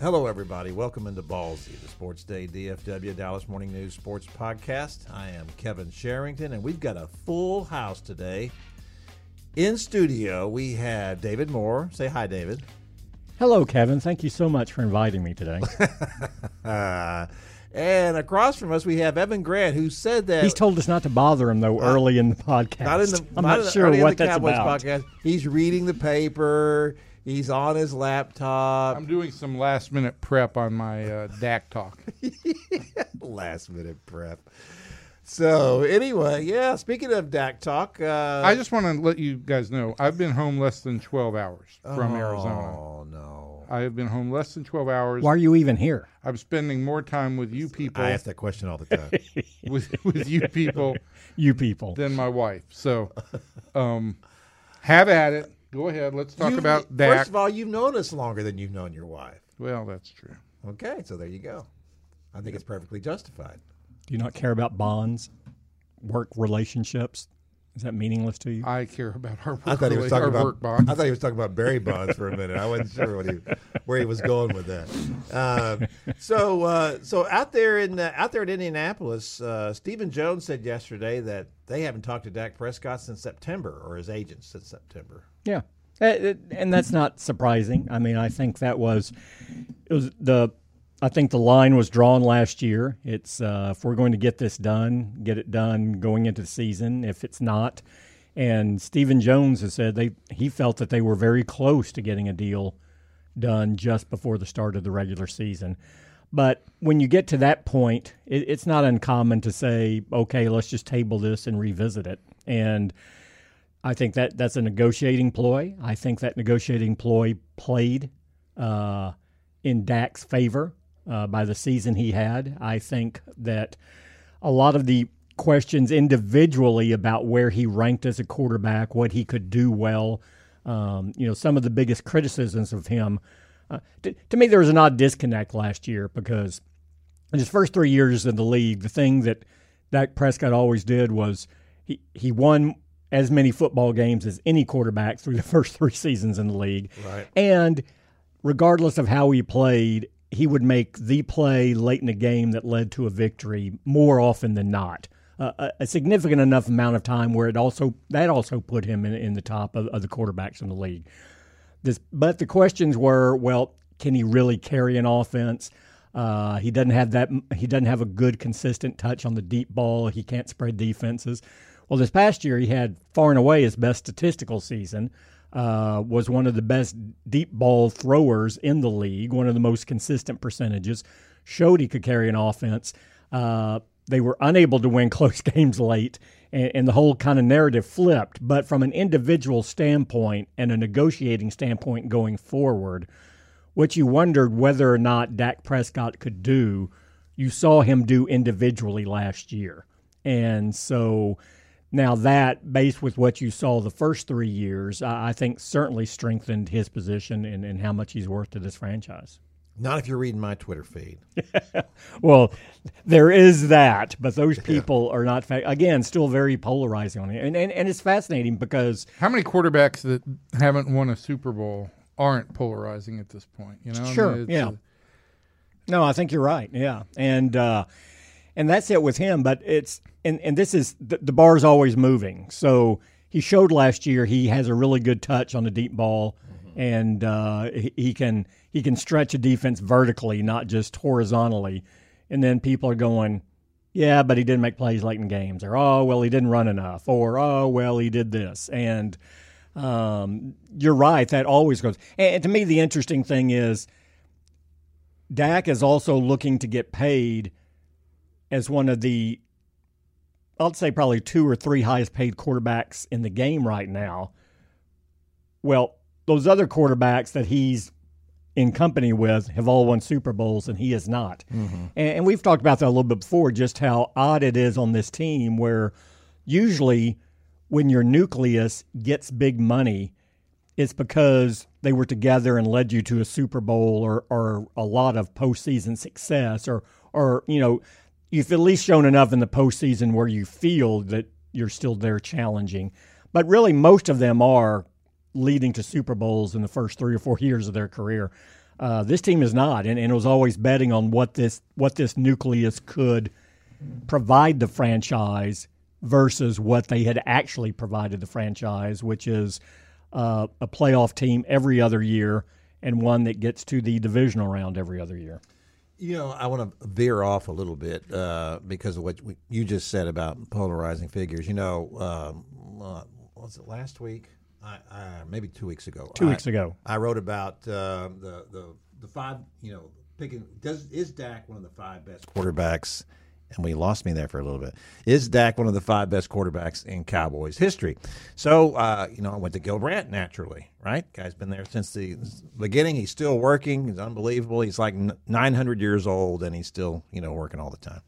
Hello, everybody. Welcome into Ballzy, the Sports Day DFW Dallas Morning News Sports Podcast. I am Kevin Sherrington, and we've got a full house today. In studio, we have David Moore. Say hi, David. Hello, Kevin. Thank you so much for inviting me today. Uh, and across from us, we have Evan Grant, who said that He's told us not to bother him, though, early in the podcast. not in the I'm not not, sure what the that's Cowboys about. podcast. He's reading the paper. He's on his laptop. I'm doing some last minute prep on my uh, Dak talk. Last minute prep. So anyway, yeah. Speaking of Dak talk, uh, I just want to let you guys know I've been home less than 12 hours from oh, Arizona. Oh no, I have been home less than 12 hours. Why are you even here? I'm spending more time with you people, I ask that question all the time. with, with you people You people. than my wife. So, um, have at it. Go ahead. Let's talk You- about that. First of all, you've known us longer than you've known your wife. well, that's true. Okay, so there you go. I think it's perfectly justified. Do you not care about bonds, work relationships? Is that meaningless to you? I care about our work, I thought he was talking about. work bonds. I thought he was talking about Barry bonds for a minute. I wasn't sure what he, where he was going with that. Um, so, uh, so out there in uh, out there in Indianapolis, uh, Stephen Jones said yesterday that they haven't talked to Dak Prescott since September, or his agent since September. Yeah, Uh, and that's not surprising. I mean, I think that was it was the I think the line was drawn last year. It's uh, if we're going to get this done, get it done going into the season. If it's not, and Stephen Jones has said they he felt that they were very close to getting a deal done just before the start of the regular season. But when you get to that point, it, it's not uncommon to say, okay, let's just table this and revisit it. And I think that that's a negotiating ploy. I think that negotiating ploy played uh, in Dak's favor uh, by the season he had. I think that a lot of the questions individually about where he ranked as a quarterback, what he could do well, um, you know, some of the biggest criticisms of him. Uh, to, to me, there was an odd disconnect last year because in his first three years in the league, the thing that Dak Prescott always did was he, he won as many football games as any quarterback through the first three seasons in the league. Right. And regardless of how he played, he would make the play late in the game that led to a victory more often than not. Uh, a, significant enough amount of time where it also that also put him in, in the top of, of the quarterbacks in the league. This, but the questions were, well, can he really carry an offense? Uh, he doesn't have that. He doesn't have a good, consistent touch on the deep ball. He can't spread defenses. Well, this past year he had far and away his best statistical season. Uh, was one of the best deep ball throwers in the league. One of the most consistent percentages. Showed he could carry an offense. Uh, they were unable to win close games late, and, and the whole kind of narrative flipped. But from an individual standpoint and a negotiating standpoint going forward, what you wondered whether or not Dak Prescott could do, you saw him do individually last year. And so now that, based with what you saw the first three years, I I think certainly strengthened his position and, and how much he's worth to this franchise. Not if you're reading my Twitter feed. Well, there is that, but those people are not. Fa- again, still very polarizing on it, and, and and it's fascinating because How many quarterbacks that haven't won a Super Bowl aren't polarizing at this point? You know, I mean, Sure, yeah. uh, No, I think you're right. Yeah, and uh, and that's it with him. But it's and and this is the, the bar is always moving. So he showed last year he has a really good touch on the deep ball, and uh, he, he can he can stretch a defense vertically, not just horizontally. And then people are going, yeah, but he didn't make plays late in games, or oh well, he didn't run enough, or oh well, he did this, and um, you're right. That always goes. And to me, the interesting thing is Dak is also looking to get paid as one of the, I'll say probably two or three highest paid quarterbacks in the game right now. Well, those other quarterbacks that he's in company with have all won Super Bowls, and he is not. Mm-hmm. And, and we've talked about that a little bit before, just how odd it is on this team where usually when your nucleus gets big money, it's because they were together and led you to a Super Bowl or, or a lot of postseason success, or or you know, you've at least shown enough in the postseason where you feel that you're still there challenging. But really, most of them are leading to Super Bowls in the first three or four years of their career. Uh, this team is not, and, and it was always betting on what this what this nucleus could provide the franchise versus what they had actually provided the franchise, which is uh, a playoff team every other year and one that gets to the divisional round every other year. You know, I want to veer off a little bit uh, because of what you just said about polarizing figures. You know, um, uh, was it last week? I, I, maybe two weeks ago. Two I- weeks ago. I wrote about uh, the the the five. You know, picking does is Dak one of the five best quarterbacks? And we lost me there for a little bit. Is Dak one of the five best quarterbacks in Cowboys history? So, uh, you know, I went to Gil naturally, right? Guy's been there since the beginning. He's still working. He's unbelievable. He's like 900 years old, and he's still, you know, working all the time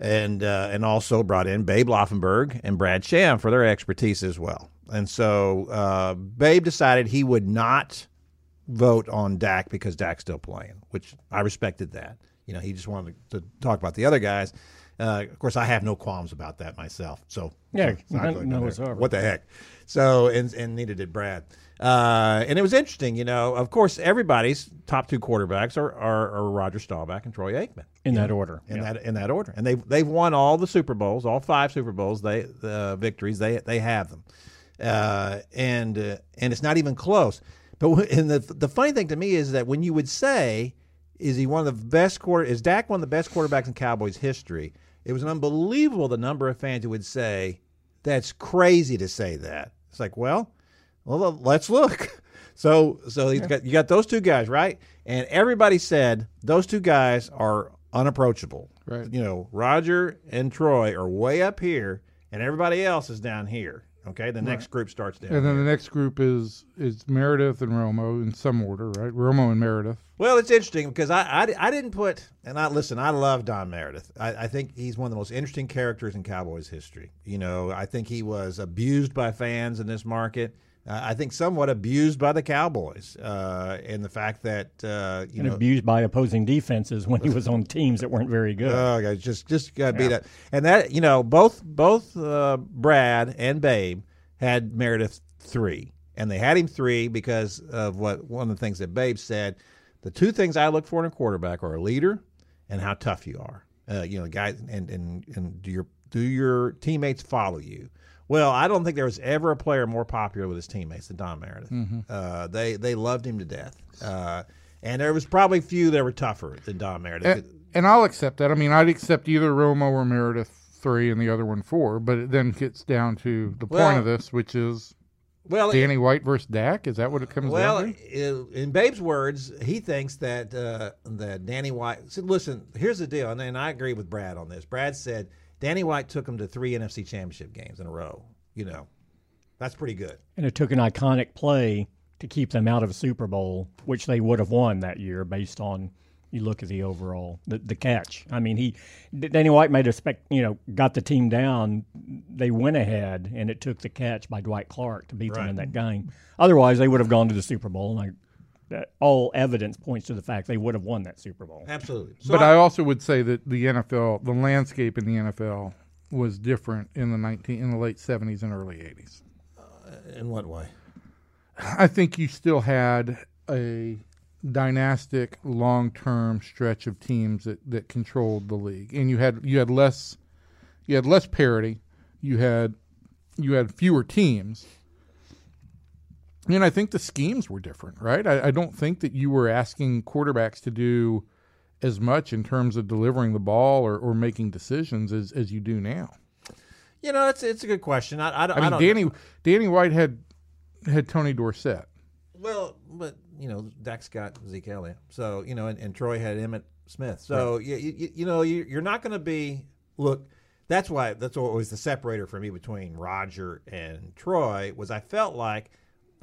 and uh, and also brought in Babe Laufenberg and Brad Sham for their expertise as well. And so uh, Babe decided he would not vote on Dak because Dak's still playing, which I respected that. You know, he just wanted to, to talk about the other guys. Uh, of course, I have no qualms about that myself. So Yeah, so it's not none there. whatsoever. What the heck? So and and neither did Brad. Uh, and it was interesting, you know. Of course, everybody's top two quarterbacks are, are, are Roger Staubach and Troy Aikman In that order. in Yeah. that in that order. And they've they've won all the Super Bowls, all five Super Bowls. They uh, victories. They they have them, uh, and uh, and it's not even close. But and the the funny thing to me is that when you would say, is he one of the best quarter? Is Dak one of the best quarterbacks in Cowboys history? It was an unbelievable the number of fans who would say, "That's crazy to say that." It's like, well, well, let's look. So, so he's got, you got those two guys, right? And everybody said those two guys are unapproachable. Right. You know, Roger and Troy are way up here, and everybody else is down here. Okay, the next group starts down. And then here. the next group is is Meredith and Romo in some order, right? Romo and Meredith. Well, it's interesting because I, I, I didn't put, and I listen, I love Don Meredith. I, I think he's one of the most interesting characters in Cowboys history. You know, I think he was abused by fans in this market. Uh, I think somewhat abused by the Cowboys, uh, and the fact that uh, you and know abused by opposing defenses when he was on teams that weren't very good. Oh, guys, just just got beat up, and that you know both both uh, Brad and Babe had Meredith three, and they had him three because of what one of the things that Babe said. The two things I look for in a quarterback are a leader and how tough you are. Uh, you know, guys, and and and do your do your teammates follow you? Well, I don't think there was ever a player more popular with his teammates than Don Meredith. Uh, they they loved him to death, uh, and there was probably few that were tougher than Don Meredith. And, and I'll accept that. I mean, I'd accept either Romo or Meredith three and the other one four, but it then gets down to the Well- point of this, which is well, Danny White versus Dak. Is that what it comes Well, down to? i- in Babe's words, he thinks that uh, that Danny White. Listen, here's the deal, and, and I agree with Brad on this. Brad said Danny White took him to three NFC Championship games in a row. You know, that's pretty good. And it took an iconic play to keep them out of a Super Bowl, which they would have won that year based on you look at the overall the, the catch. I mean, he Danny White made a spec, you know, got the team down. They went ahead, and it took the catch by Dwight Clark to beat them in that game. Otherwise, they would have gone to the Super Bowl. And I that all evidence points to the fact they would have won that Super Bowl. Absolutely. So but I also would say that the NFL, the landscape in the NFL, was different in the nineteen in the late seventies and early eighties. Uh, in what way? I think you still had a dynastic long term stretch of teams that, that controlled the league. And you had you had less you had less parity. You had you had fewer teams. And I think the schemes were different, right? I, I don't think that you were asking quarterbacks to do as much in terms of delivering the ball or, or making decisions as, as you do now. You know, it's it's a good question. I, I, don't- I mean, don't Danny Danny White had had Tony Dorsett. Well, but you know, Dak's got Zeke Elliott, so you know, and, and Troy had Emmitt Smith. So you, you you know, you, you're not going to be look. That's why that's what was the separator for me between Roger and Troy was I felt like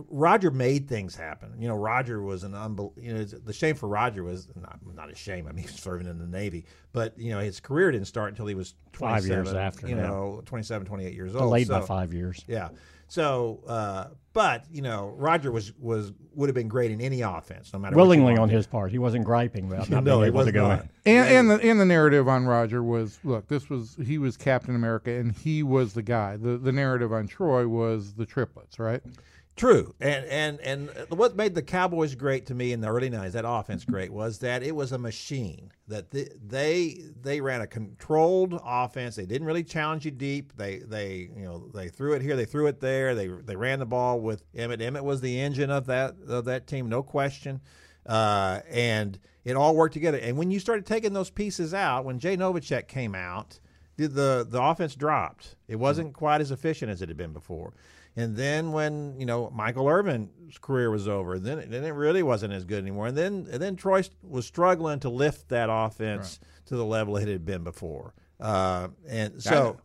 Roger made things happen. You know, Roger was an unbel- you know the shame for Roger was not not a shame. I mean, he was serving in the Navy, but you know his career didn't start until he was Five years after, You yeah. know, 27, 28 years old. Delayed by five years. yeah. So, uh, but you know, Roger was was would have been great in any offense, no matter Willingly wanted. on his part, he wasn't griping about not No, being he able was to go not. in. And, and the and the narrative on Roger was look, this was he was Captain America and he was the guy. The the narrative on Troy was the triplets, right? True, and and and what made the Cowboys great to me in the early '90s, that offense great, was that it was a machine. That the, they they ran a controlled offense. They didn't really challenge you deep. They they you know they threw it here, they threw it there. They they ran the ball with Emmitt. Emmitt was the engine of that of that team, no question. Uh, and it all worked together. And when you started taking those pieces out, when Jay Novacek came out, the the, the offense dropped. It wasn't quite as efficient as it had been before. And then when you know Michael Irvin's career was over, then it, then it really wasn't as good anymore. And then and then Troy was struggling to lift that offense to the level it had been before. Uh, and so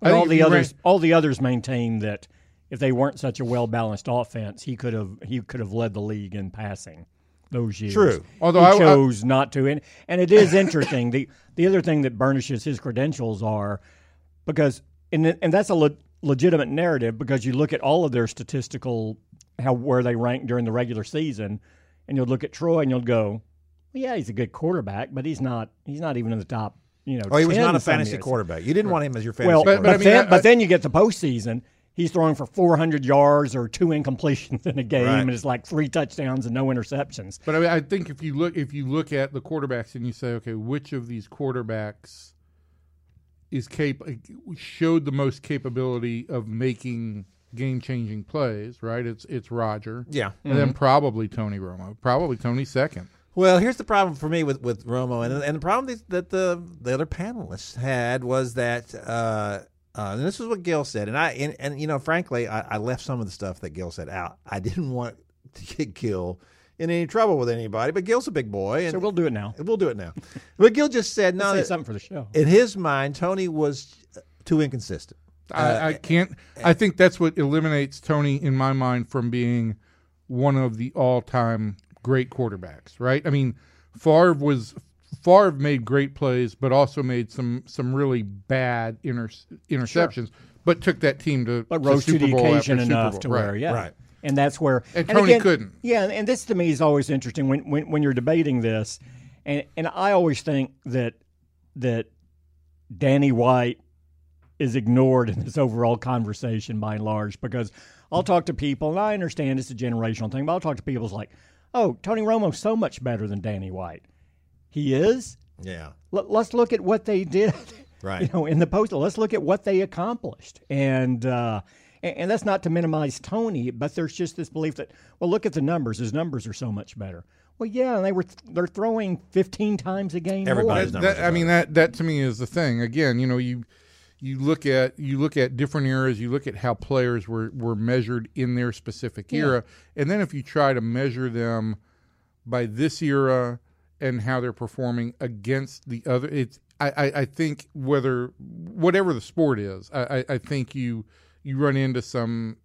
But all the others, ran- all the others maintained that if they weren't such a well balanced offense, he could have he could have led the league in passing those years. True. Although he I- I- chose not to, and and it is interesting. the The other thing that burnishes his credentials are because and and that's a le- legitimate narrative because you look at all of their statistical how where they rank during the regular season, and you'll look at Troy and you'll go, well, yeah, he's a good quarterback, but he's not he's not even in the top. You know, oh, he was not a fantasy years. quarterback. You didn't want him as your fantasy Well, But- but, but I mean, then, I- but then you get the postseason. He's throwing for 400 yards or two incompletions in a game, Right. and it's like three touchdowns and no interceptions. But I, mean, I think if you look if you look at the quarterbacks and you say, okay, which of these quarterbacks is cap showed the most capability of making game changing plays, right? It's it's Roger. yeah. And then probably Tony Romo. Probably Tony second. Well, here's the problem for me with, with Romo, and, and the problem that- that the the other panelists had was that, uh, uh, and this is what Gil said, and I and, and you know, frankly, I, I left some of the stuff that Gil said out. I didn't want to get Gil in any trouble with anybody, but Gil's a big boy, and So we'll do it now. we'll do it now. But Gil just said no. Say that- something for the show. in his mind, Tony was uh, too inconsistent. I, I uh, can't. I think that's what eliminates Tony in my mind from being one of the all-time great quarterbacks. Right? I mean, Favre was Favre made great plays, but also made some some really bad inter, interceptions. But took that team to, But rose to Super the Bowl occasion after Super enough Bowl. to Right. where, yeah. right. And that's where. And Tony couldn't. Yeah, and, and this to me is always interesting when, when, when you're debating this. And, and I always think that that Danny White is ignored in this overall conversation by and large because I'll talk to people, and I understand it's a generational thing, but I'll talk to people it's like, oh, Tony Romo's so much better than Danny White. He is? Yeah, Let, let's look at what they did. Right. You know, in the post, let's look at what they accomplished, and uh, and, and that's not to minimize Tony, but there's just this belief that well, look at the numbers. His numbers are so much better. Well, yeah, and they were they're throwing 15 times a game. Everybody's That- numbers that- I mean that that to me is the thing. Again, you know, you you look at you look at different eras. You look at how players were were measured in their specific era, and then if you try to measure them by this era and how they're performing against the other, it's I, I, I think whether whatever the sport is, I, I, I think you you run into some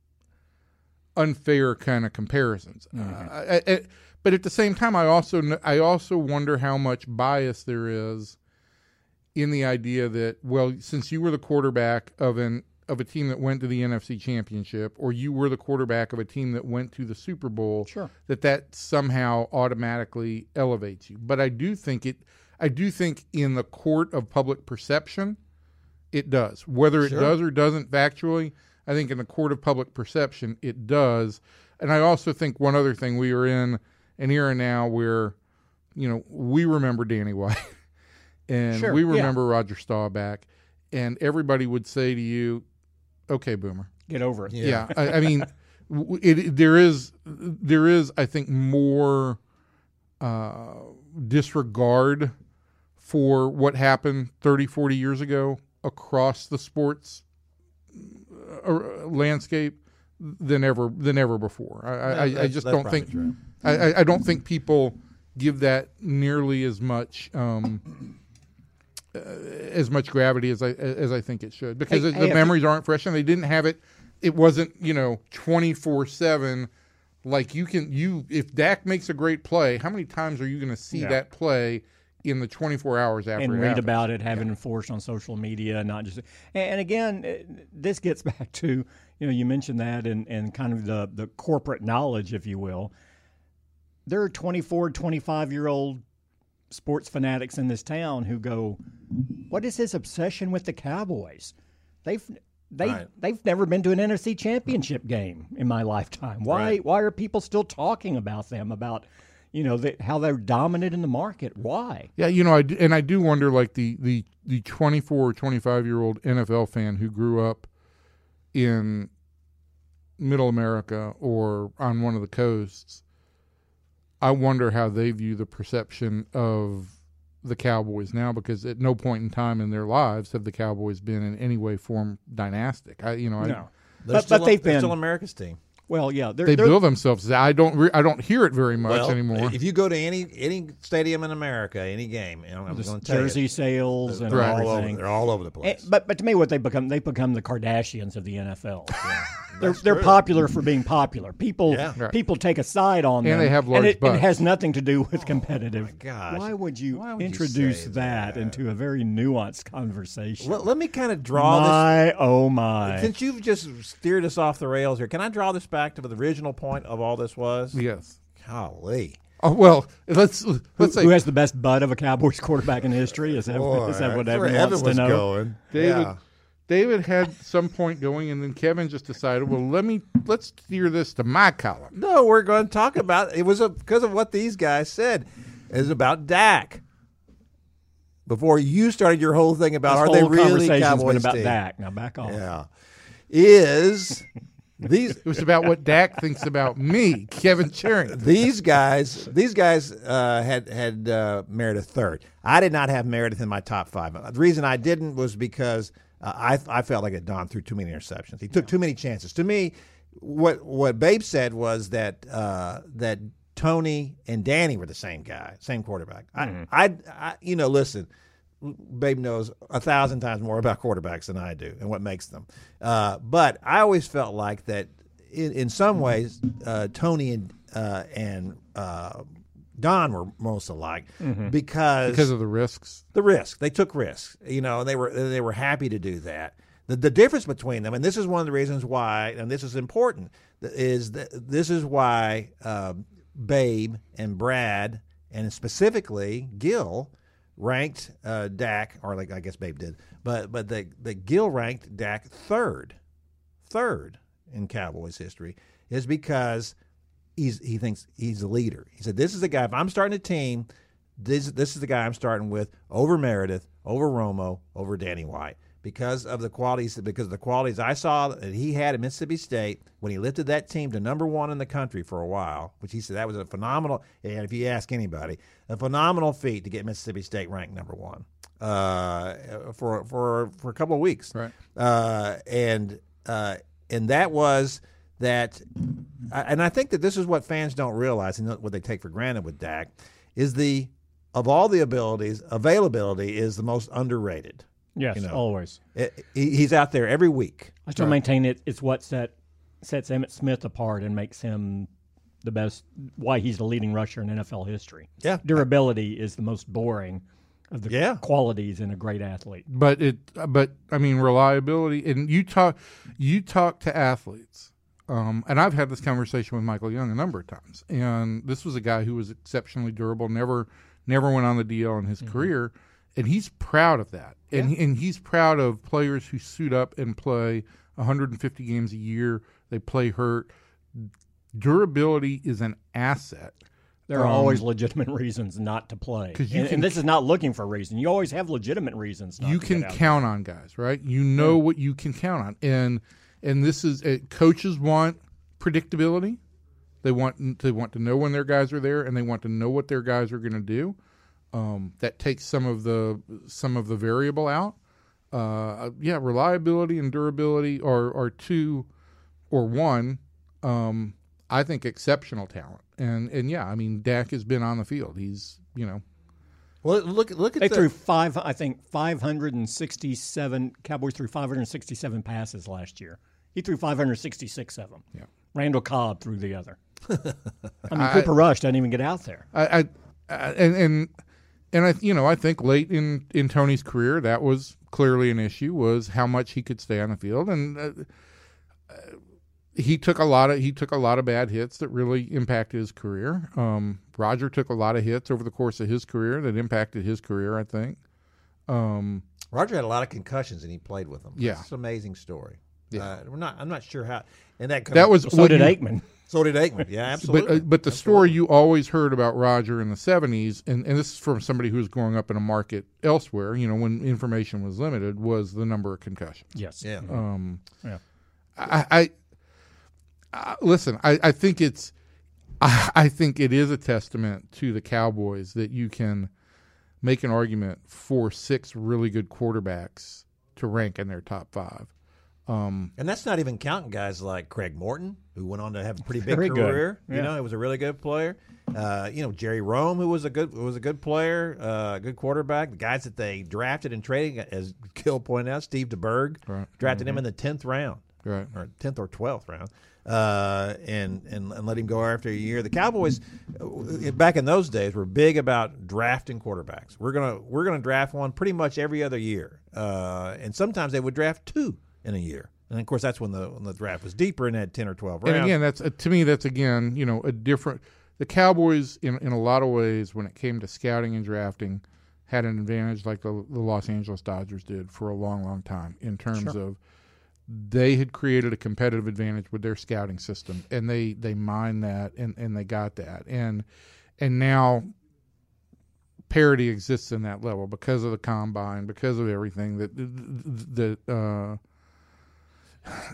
unfair kind of comparisons. Uh, I, I, but at the same time, I also I also wonder how much bias there is in the idea that well, since you were the quarterback of an of a team that went to the NFC Championship, or you were the quarterback of a team that went to the Super Bowl, Sure. that that somehow automatically elevates you. But I do think it. I do think in the court of public perception, it does. Whether it Sure. does or doesn't factually, I think in the court of public perception, it does. And I also think one other thing we are in an era now where, you know, we remember Danny White and Sure, we yeah. remember Roger Staubach, and everybody would say to you, "Okay, Boomer." Get over it. Yeah, I, I mean, w- it, there is there is I think more uh, disregard for what happened 30, 40 years ago across the sports uh, landscape than ever than ever before. I, I, I just don't think. I, I- I don't think people give that nearly as much. Um, uh, as much gravity as I as I think it should because Hey, the hey, memories aren't fresh and they didn't have it. It wasn't you know twenty four seven. Like you can you if Dak makes a great play, how many times are you going to see Yeah. that play in the twenty four hours after and it read happens? about it, have it enforced on social media, not just. And, and again, uh, this gets back to you know you mentioned that and and kind of the the corporate knowledge, if you will. There are 24, 25 year old sports fanatics in this town who go, "What is his obsession with the Cowboys? They've they Right. they've never been to an NFC Championship game in my lifetime. Why Right. why are people still talking about them about?" You know the, how they're dominant in the market. Why? Yeah, you know, I do, and I do wonder, like the the the twenty four or twenty five year old NFL fan who grew up in Middle America or on one of the coasts. I wonder how they view the perception of the Cowboys now, because at no point in time in their lives have the Cowboys been in any way, form dynastic. I, you know, I, No. They're But- still, but they've they're been- still America's team. Well, yeah, they're, they they're- build themselves. I don't, re- I don't hear it very much well, anymore. If you go to any any stadium in America, any game, you know, I'm the going to tell jersey you, sales and they're all over. everything. They're all over the Eh, place. but but to me, what they become, they become the Kardashians of the NFL. they're That's they're true. popular for being popular. People Yeah. Right. people take a side on And them, they have large and it, butts. it has nothing to do with competitive. gosh. Why would you Why would introduce say that, that? into a very nuanced conversation? let, let me kind of draw this. my oh my! Since you've just steered us off the rails here, can I draw this back to the original point of all this was? yes. Golly. Oh well, let's let's say Who has the best butt of a Cowboys quarterback in history? Is that, Boy, is that what everyone wants Evan to was know? going. David Yeah. David had some point going, and then Kevin just decided, well, let me let's steer this to my column. No, we're going to talk about it was because of what these guys said. It's about Dak. Before you started your whole thing about This are whole they really conversation's Cowboys been about team? Dak. Now back off. Yeah, is these It was about what Dak thinks about me, Kevin Sherrington. these guys these guys uh, had had uh, Meredith third. I did not have Meredith in my top five. The reason I didn't was because uh, I I felt like it Don threw too many interceptions. He took too many chances. To me, what what Babe said was that uh, that Tony and Danny were the same guy, same quarterback. I, I I you know listen. Babe knows a thousand times more about quarterbacks than I do and what makes them. Uh, but I always felt like that in, in some ways, uh, Tony and uh, and uh, Don were most alike because Because of the risks. the risk. They took risks, you know, and they were they were happy to do that. The, the difference between them, and this is one of the reasons why, and this is important, is that this is why um, Babe and Brad, and specifically Gil, ranked uh, Dak, or like I guess Babe did, but but the the Gil ranked Dak third, third in Cowboys history, is because he's he thinks he's a leader. He said, "This is the guy. If I'm starting a team, this this is the guy I'm starting with over Meredith, over Romo, over Danny White." Because of the qualities, because of the qualities I saw that he had at Mississippi State when he lifted that team to number one in the country for a while, which he said that was a phenomenal. And if you ask anybody, a phenomenal feat to get Mississippi State ranked number one uh, for for for a couple of weeks, Right. uh, and uh, and that was that, and I think that this is what fans don't realize and what they take for granted with Dak is the of all the abilities, availability is the most underrated. Yes, You know. always. It, he, he's out there every week. I still maintain it. It's what set sets Emmitt Smith apart and makes him the best. Why he's the leading rusher in NFL history. Yeah. durability is the most boring of the Yeah. qualities in a great athlete. but it but I mean reliability and you talk you talk to athletes um, and I've had this conversation with Michael Young a number of times and this was a guy who was exceptionally durable never never went on the DL in his career and he's proud of that and and he's proud of players who suit up and play 150 games a year they play hurt durability is an asset There are Um, always legitimate reasons not to play, and, can- and this is not looking for a reason. You always have legitimate reasons. Not you to can count on guys, right? You know what you can count on, and and this is uh, coaches want predictability. They want they want to know when their guys are there, and they want to know what their guys are going to do. Um, that takes some of the some of the variable out. Uh, yeah, reliability and durability are are two or one. Um, I think exceptional talent, and and yeah, I mean Dak has been on the field. He's you know Well, look look at They the, threw five, I think, 567. Cowboys threw 567 passes last year. He threw 566 of them. Yeah. Randall Cobb threw the other. I mean, Cooper Rush doesn't even get out there. I, I, I and and and I, you know, I think late in in Tony's career, that was clearly an issue was how much he could stay on the field, and uh, uh, he took a lot of he took a lot of bad hits that really impacted his career. Um, Roger took a lot of hits over the course of his career that impacted his career. I think. Um, Roger had a lot of concussions and he played with them. Yeah. it's an amazing story. Yeah. Uh, we're not. I'm not sure how. And that that was So what did you- Aikman. So did Aikman. Yeah, absolutely. But uh, but the story you always heard about Roger in the seventies, and, and this is from somebody who was growing up in a market elsewhere. You know, when information was limited, was the number of concussions. Yes. yeah. Um, Yeah. I, I, I listen. I, I think it's, I, I think it is a testament to the Cowboys that you can make an argument for six really good quarterbacks to rank in their top five. Um, And that's not even counting guys like Craig Morton, who went on to have a pretty big Very career. You know, he was a really good player. Uh, you know, Jerry Rhome, who was a good was a good player, uh, good quarterback. The guys that they drafted and traded, as Gil pointed out, Steve DeBerg Right. drafted him in the tenth round, right. or tenth or twelfth round, uh, and, and and let him go after a year. The Cowboys, uh, back in those days, were big about drafting quarterbacks. We're gonna we're gonna draft one pretty much every other year, uh, and sometimes they would draft two in a year. And of course, that's when the when the draft was deeper and had ten or twelve rounds. And again, that's uh, to me, that's again, you know, a different. The Cowboys, in in a lot of ways, when it came to scouting and drafting, had an advantage like the, the Los Angeles Dodgers did for a long, long time in terms of they had created a competitive advantage with their scouting system, and they they mined that and and they got that, and and now parity exists in that level because of the combine, because of everything that that. Uh,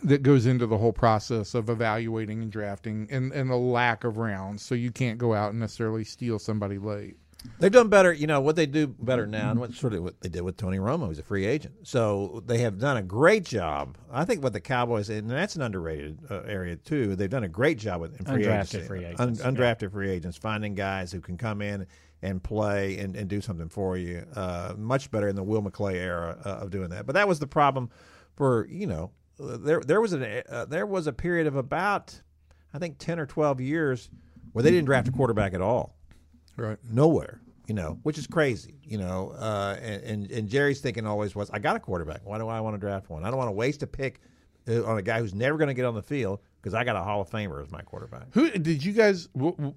that goes into the whole process of evaluating and drafting and, and the lack of rounds. So you can't go out and necessarily steal somebody late. They've done better. You know what they do better now, and what sort of what they did with Tony Romo, who's a free agent. So they have done a great job. I think what the Cowboys, and that's an underrated uh, area too. They've done a great job with in free Undrafted agency. free agents, Un- yeah. undrafted free agents, finding guys who can come in and play and, and do something for you. Uh, much better in the Will McClay era uh, of doing that. But that was the problem for you know there there was an uh, there was a period of about I think ten or twelve years where they didn't draft a quarterback at all Right. nowhere, you know, which is crazy, you know. Uh, and, and and Jerry's thinking always was, I got a quarterback. Why do I want to draft one? I don't want to waste a pick uh, on a guy who's never going to get on the field because I got a Hall of Famer as my quarterback. Who did you guys? W- w-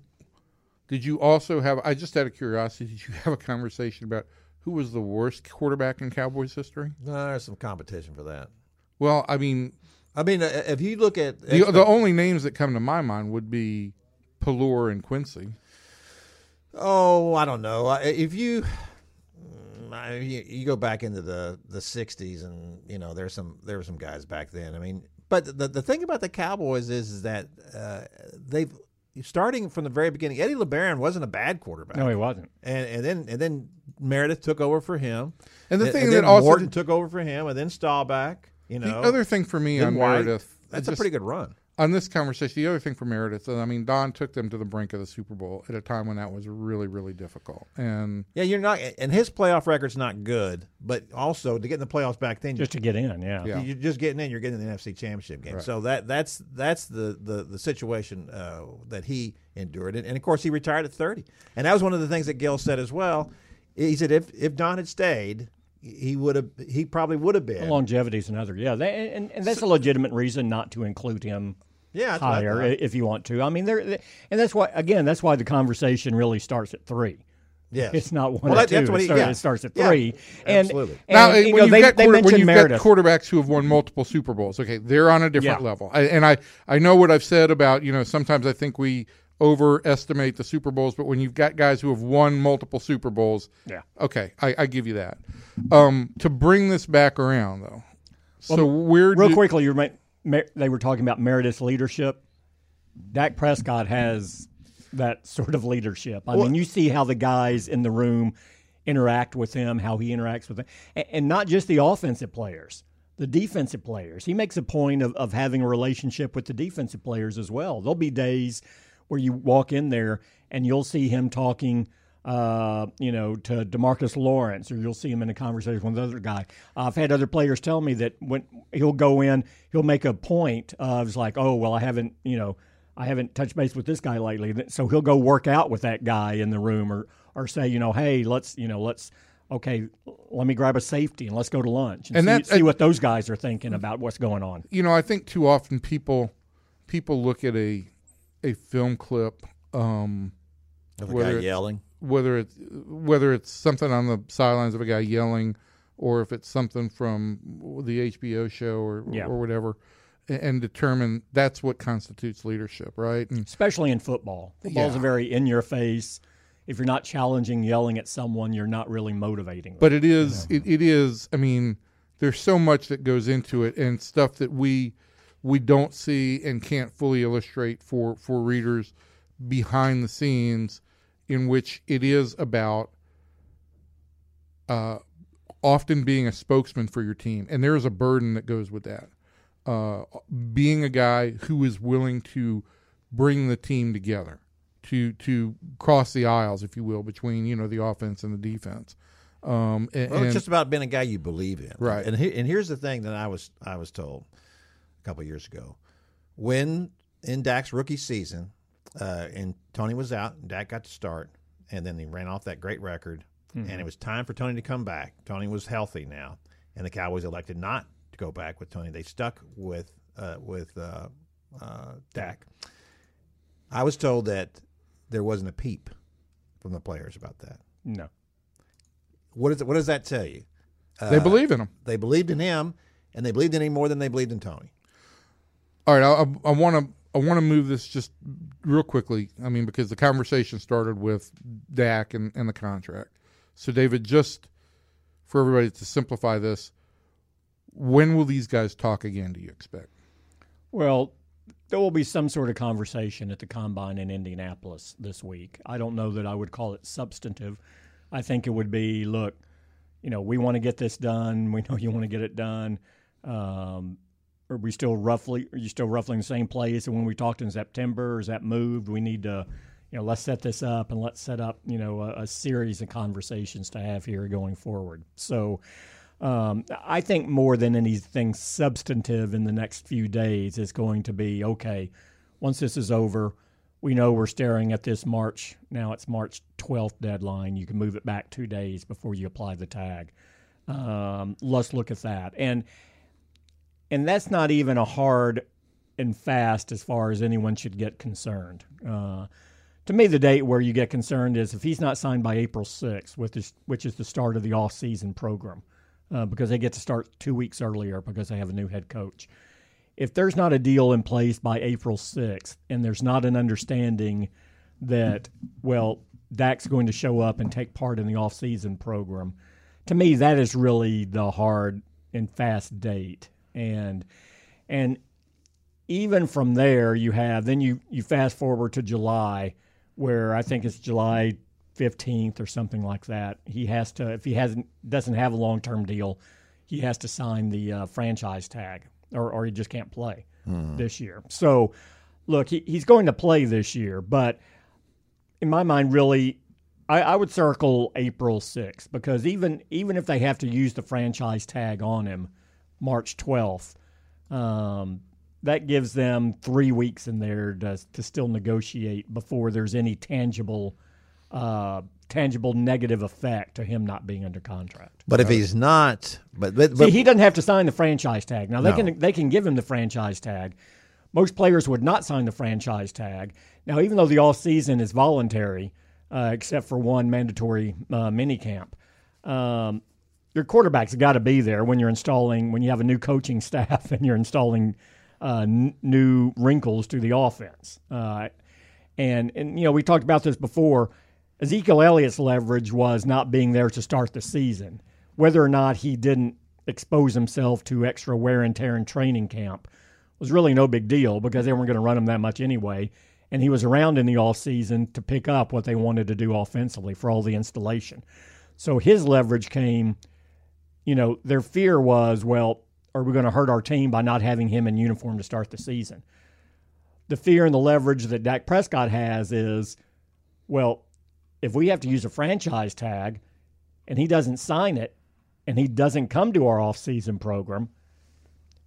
did you also have? I just out of curiosity, did you have a conversation about who was the worst quarterback in Cowboys history? No, there's some competition for that. Well, I mean, I mean, uh, if you look at the the only names that come to my mind would be Pelluer and Quincy. Oh, I don't know. If you mm, I- you you go back into the the '60s, and you know there's some there were some guys back then. I mean, but the the thing about the Cowboys is, is that uh, they've starting from the very beginning. Eddie LeBaron wasn't a bad quarterback, No, he wasn't. and and then and then Meredith took over for him, And the and, thing and that then also Morton took over for him, and then Staubach. You the other thing for me on White. Meredith, That's just- a pretty good run. on this conversation, the other thing for Meredith, I mean, Don took them to the brink of the Super Bowl at a time when that was really, really difficult. And Yeah, you're not, and his playoff record's not good, but also to get in the playoffs back then, Just to get in, yeah. Yeah. You're just getting in. You're getting in the NFC Championship game. Right. So that that's that's the the, the situation uh, that he endured, and, and of course he retired at 30. And that was one of the things that Gil said as well. He said if if Don had stayed, he would have. He probably would have been. Longevity is another. Yeah, they, and, and that's a legitimate reason not to include him yeah, that's I higher i- if you want to. I mean, there, and that's why again, that's why the conversation really starts at three. Yes. It's not one Well, or that- two. that's what it, he- yeah. it starts at Yeah, three. And, absolutely. and now, you when know, you've they, got they quarter- when you've got quarterbacks who have won multiple Super Bowls, okay, they're on a different Yeah. level. I, and I, I know what I've said about you know sometimes I think we overestimate the Super Bowls, but when you've got guys who have won multiple Super Bowls, Yeah. okay, I, I give you that. Um, to bring this back around though, so where Real do- quickly, You might, they were talking about Meredith's leadership. Dak Prescott has that sort of leadership. I mean, you see how the guys in the room interact with him, how he interacts with them, and, and not just the offensive players, the defensive players. He makes a point of, of having a relationship with the defensive players as well. There'll be days where you walk in there and you'll see him talking uh, you know, to Demarcus Lawrence, or you'll see him in a conversation with another guy. Uh, I've had other players tell me that when he'll go in, he'll make a point of like, oh, well, I haven't, you know, I haven't touched base with this guy lately, so he'll go work out with that guy in the room, or or say, you know, hey, let's, you know, let's. Okay, let me grab a safety and let's go to lunch and, And see, that- see what those guys are thinking about what's going on. you know, I think too often people people look at a a film clip, um, Of a whether guy it's- yelling. whether it's whether it's something on the sidelines of a guy yelling, or if it's something from the HBO show or Yeah. or whatever, and determine that's what constitutes leadership, right? And especially in football. Football's Yeah. a very in your face. If you're not challenging, yelling at someone, you're not really motivating. them. but it is it, it is i mean there's so much that goes into it and stuff that we we don't see and can't fully illustrate for for readers behind the scenes in which it is about uh often being a spokesman for your team. And there is a burden that goes with that. Uh being a guy who is willing to bring the team together to to cross the aisles if you will between you know the offense and the defense. Um, and, Well, it's and- just about being a guy you believe in, Right. And he, and here's the thing that I was I was told a couple years ago, when in Dak's rookie season, uh, and Tony was out, and Dak got to start, and then he ran off that great record, and it was time for Tony to come back. Tony was healthy now, and the Cowboys elected not to go back with Tony. They stuck with uh, with uh, uh, Dak. I was told that there wasn't a peep from the players about that. no. What is it? What does that tell you? they believe in him They believed in him, and they believed in him more than they believed in Tony. All right i want to i want to move this just real quickly i mean because the conversation started with dak and, and the contract so david just for everybody to simplify this when will these guys talk again do you expect Well, there will be some sort of conversation at the combine in Indianapolis this week. I don't know that I would call it substantive. I think it would be look, you know, we want to get this done. We know you want to get it done. Um, are we still roughly? Are you still roughly in the same place? And when we talked in September, is that moved? We need to, you know, let's set this up and let's set up, you know, a, a series of conversations to have here going forward. So, um, I think more than anything substantive in the next few days is going to be okay. Once this is over, we know we're staring at this March. Now it's March 12th deadline. You can move it back two days before you apply the tag. Um, let's look at that. And and that's not even a hard and fast as far as anyone should get concerned. Uh, to me, the date where you get concerned is if he's not signed by April 6th, which is, which is the start of the off-season program, uh, because they get to start two weeks earlier because they have a new head coach. If there's not a deal in place by April 6th and there's not an understanding that, well, Dak's going to show up and take part in the off-season program, to me, that is really the hard and fast date. And and even from there, you have then you you fast forward to July, where I think it's July fifteenth or something like that. He has to if he hasn't doesn't have a long term deal, he has to sign the uh, franchise tag, or or he just can't play this year. So, look, he, he's going to play this year, but in my mind, really, I, I would circle April sixth because even even if they have to use the franchise tag on him, March twelfth. Um, that gives them three weeks in there to, to still negotiate before there's any tangible uh, tangible negative effect to him not being under contract. But if he's not, but but, See, he doesn't have to sign the franchise tag. Now they No. can they can give him the franchise tag. Most players would not sign the franchise tag. Now, even though the off season is voluntary, uh, except for one mandatory uh, mini camp, um, your quarterback's got to be there when you're installing when you have a new coaching staff and you're installing uh, n- new wrinkles to the offense. Uh, and and you know we talked about this before. Ezekiel Elliott's leverage was not being there to start the season. Whether or not he didn't expose himself to extra wear and tear in training camp was really no big deal because they weren't going to run him that much anyway. And he was around in the off season to pick up what they wanted to do offensively for all the installation. So his leverage came, you know, their fear was, well, are we going to hurt our team by not having him in uniform to start the season? The fear and the leverage that Dak Prescott has is, well, if we have to use a franchise tag and he doesn't sign it and he doesn't come to our off-season program,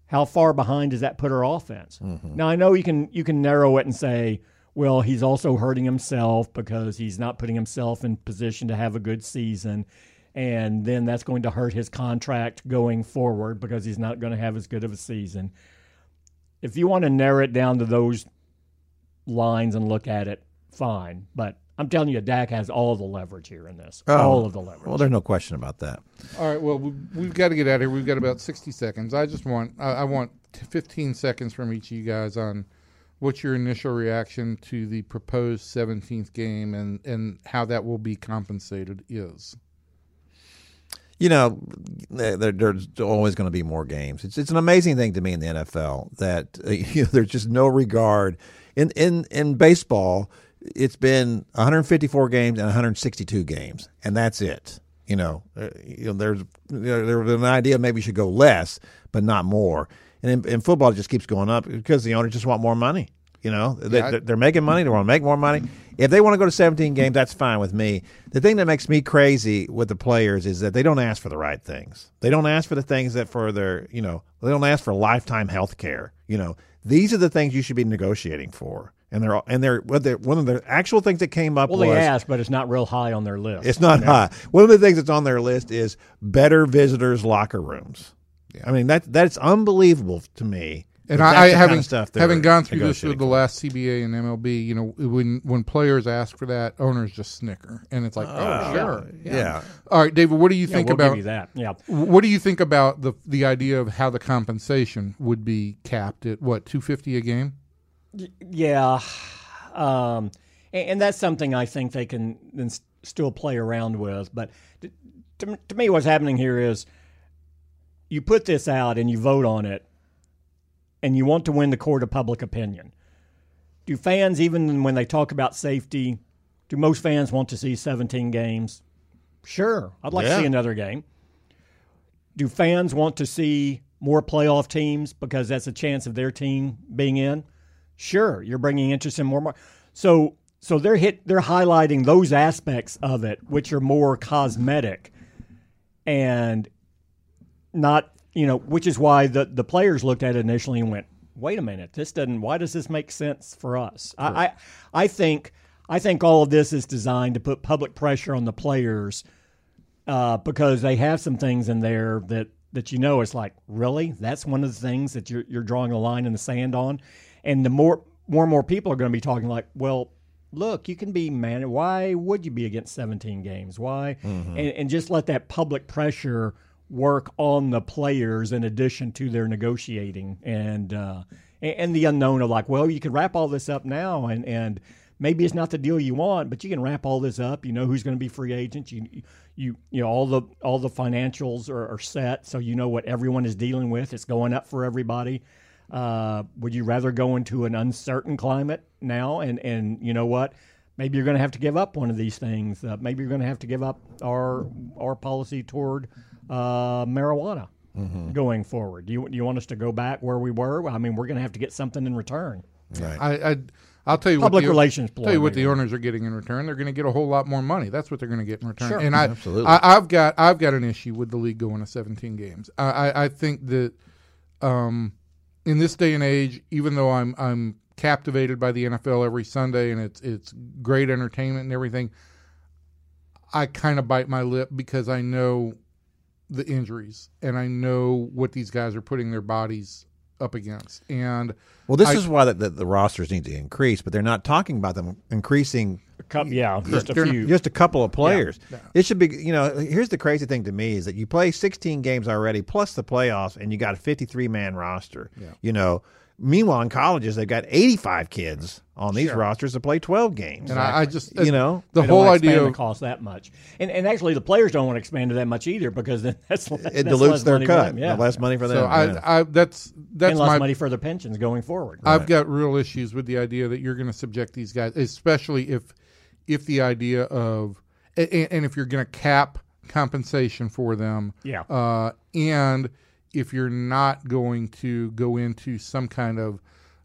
how far behind does that put our offense? Mm-hmm. Now I know you can you can narrow it and say, well, he's also hurting himself because he's not putting himself in position to have a good season. And then that's going to hurt his contract going forward because he's not going to have as good of a season. If you want to narrow it down to those lines and look at it, fine. But I'm telling you, Dak has all the leverage here in this. Oh, all of the leverage. well, there's no question about that. All right. Well, we, we've got to get out of here. We've got about sixty seconds. I just want I, I want fifteen seconds from each of you guys on what's your initial reaction to the proposed seventeenth game and and how that will be compensated is. You know, there, there- there's always going to be more games. It's it's an amazing thing to me in the NFL that you know, there's just no regard in in in baseball. It's been 154 games and 162 games, and that's it. You know, uh, you know there's you know, an idea maybe you should go less, but not more. And in, in football, it just keeps going up because the owners just want more money. You know, they, Yeah, I- they're making money. They want to make more money. If they want to go to 17 games, that's fine with me. The thing that makes me crazy with the players is that they don't ask for the right things. They don't ask for the things that for their, you know, they don't ask for lifetime health care. You know, these are the things you should be negotiating for. And they're and they're what they're one of the actual things that came up well, was they asked, but it's not real high on their list. it's not high. One of the things that's on their list is better visitors locker rooms. I mean that that's unbelievable to me. And I, I kind having of having gone through this with the last CBA and MLB, you know, when when players ask for that, owners just snicker, and it's like, oh, sure, yeah. All right, David, what do you yeah, think we'll about that. Yeah. what do you think about the the idea of how the compensation would be capped at what two fifty a game? Yeah, um, and, and that's something I think they can then still play around with. But to, to me, what's happening here is you put this out and you vote on it, and you want to win the court of public opinion. Do fans, even when they talk about safety, do most fans want to see 17 games? Sure, I'd like Yeah. to see another game. Do fans want to see more playoff teams because that's a chance of their team being in? Sure, you're bringing interest in more. mar- So, so they're hit. They're highlighting those aspects of it, which are more cosmetic, and not you know, which is why the the players looked at it initially and went, "Wait a minute, this doesn't. Why does this make sense for us?" I, I I think I think all of this is designed to put public pressure on the players uh, because they have some things in there that that you know it's like really that's one of the things that you're you're drawing a line in the sand on, and the more more and more people are going to be talking like, well, look, you can be man. Why would you be against 17 games? Why? And, and just let that public pressure work on the players in addition to their negotiating and uh, and, the unknown of like, well, you can wrap all this up now and and maybe it's not the deal you want, but you can wrap all this up. You know who's going to be free agents. You you you know all the all the financials are, are set, so you know what everyone is dealing with. It's going up for everybody. Uh, would you rather go into an uncertain climate now and and you know what? Maybe you're going to have to give up one of these things. Uh, maybe you're going to have to give up our our policy toward uh, marijuana going forward. Do you do you want us to go back where we were? I mean, we're going to have to get something in return. Right. I, I I'll tell you Public what the, relations Tell you what the owners are getting in return. They're going to get a whole lot more money. That's what they're going to get in return. Sure. And I, Absolutely. I, I've got I've got an issue with the league going to 17 games. I, I, I think that um, in this day and age, even though I'm I'm captivated by the NFL every Sunday and it's it's great entertainment and everything, I kind of bite my lip because I know the injuries and I know what these guys are putting their bodies up against. And Well, this I- is why the, the, the rosters need to increase, but they're not talking about them increasing Cup, yeah, just a they're few. just a couple of players. yeah. It should be, you know, here's the crazy thing to me is that you play 16 games already plus the playoffs and you got a 53 man roster. You know, meanwhile in colleges they've got 85 kids on these rosters to play 12 games. and I, I just you know, the They don't whole idea expand of the cost that much, and and actually the players don't want to expand it that much either because then that's it dilutes their cut. Yeah, Less money for them. so yeah. I, I that's that's and less my money for their pensions going forward. I've got real issues with the idea that you're going to subject these guys, especially if if the idea of and, and if you're going to cap compensation for them, Yeah. uh, and if you're not going to go into some kind of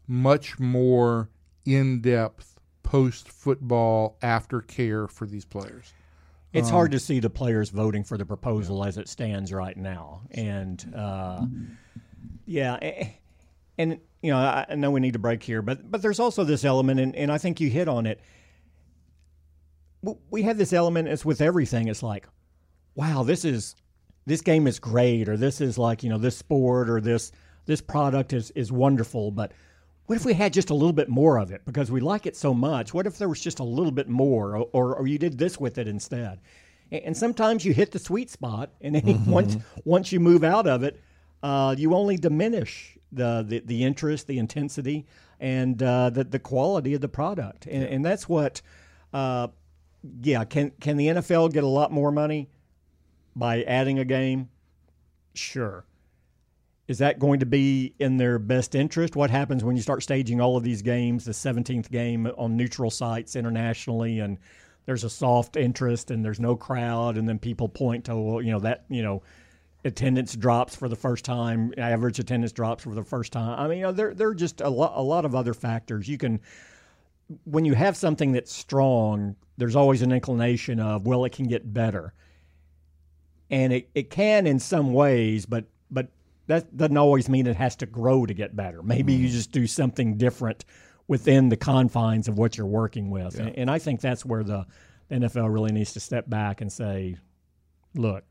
much more in depth post football aftercare for these players. It's hard to see the players voting for the proposal as it stands right now, and uh, yeah, eh, and you know I I know we need to break here, but but there's also this element, and, and I think you hit on it. We have this element. It's with everything. It's like, wow, this is this game is great, or this is like you know this sport or this this product is is wonderful, but what if we had just a little bit more of it because we like it so much? What if there was just a little bit more, or, or, or you did this with it instead? And, sometimes you hit the sweet spot, and then once once you move out of it, uh, you only diminish the, the the interest, the intensity, and uh, the the quality of the product, and, and that's what. Uh, yeah, can can the NFL get a lot more money by adding a game? Sure. Is that going to be in their best interest? What happens when you start staging all of these games, the 17th game on neutral sites internationally, and there's a soft interest and there's no crowd, and then people point to, well, you know, that, you know, attendance drops for the first time, average attendance drops for the first time. I mean, you know, there, there are just a a lot of other factors. You can, when you have something that's strong, there's always an inclination of, well, it can get better. And it, it can in some ways, but but that doesn't always mean it has to grow to get better. Maybe you mm-hmm. just do something different within the confines of what you're working with. And, and I think that's where the NFL really needs to step back and say, look,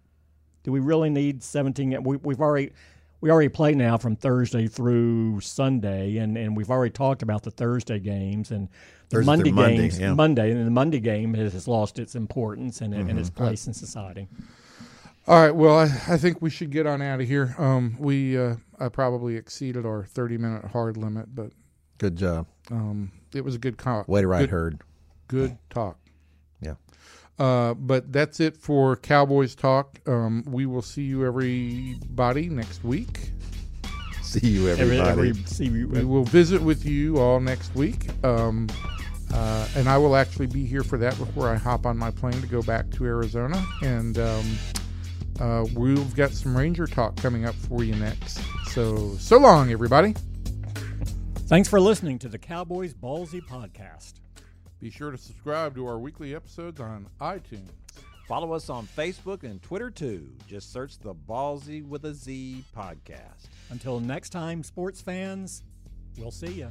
do we really need 17 ga- we, we've already we already play now from Thursday through Sunday and, and we've already talked about the Thursday games and the Thursday Monday through Monday, games yeah. Monday and the Monday game has, has lost its importance and, and mm-hmm. its place in society. All right. Well, I, I think we should get on out of here. Um, we uh, I probably exceeded our thirty minute hard limit, but Good job. um, it was a good call. Way to ride good, herd. Good talk. Yeah. Uh, but that's it for Cowboys talk. Um, we will see you everybody next week. See you, everybody. every, see, We will visit with you all next week. Um, uh, and I will actually be here for that before I hop on my plane to go back to Arizona. And um, uh, we've got some Ranger talk coming up for you next. So, so long, everybody. Thanks for listening to the Cowboys Ballzy podcast. Be sure to subscribe to our weekly episodes on iTunes. Follow us on Facebook and Twitter too. Just search the Ballzy with a Z podcast. Until next time, sports fans, we'll see you.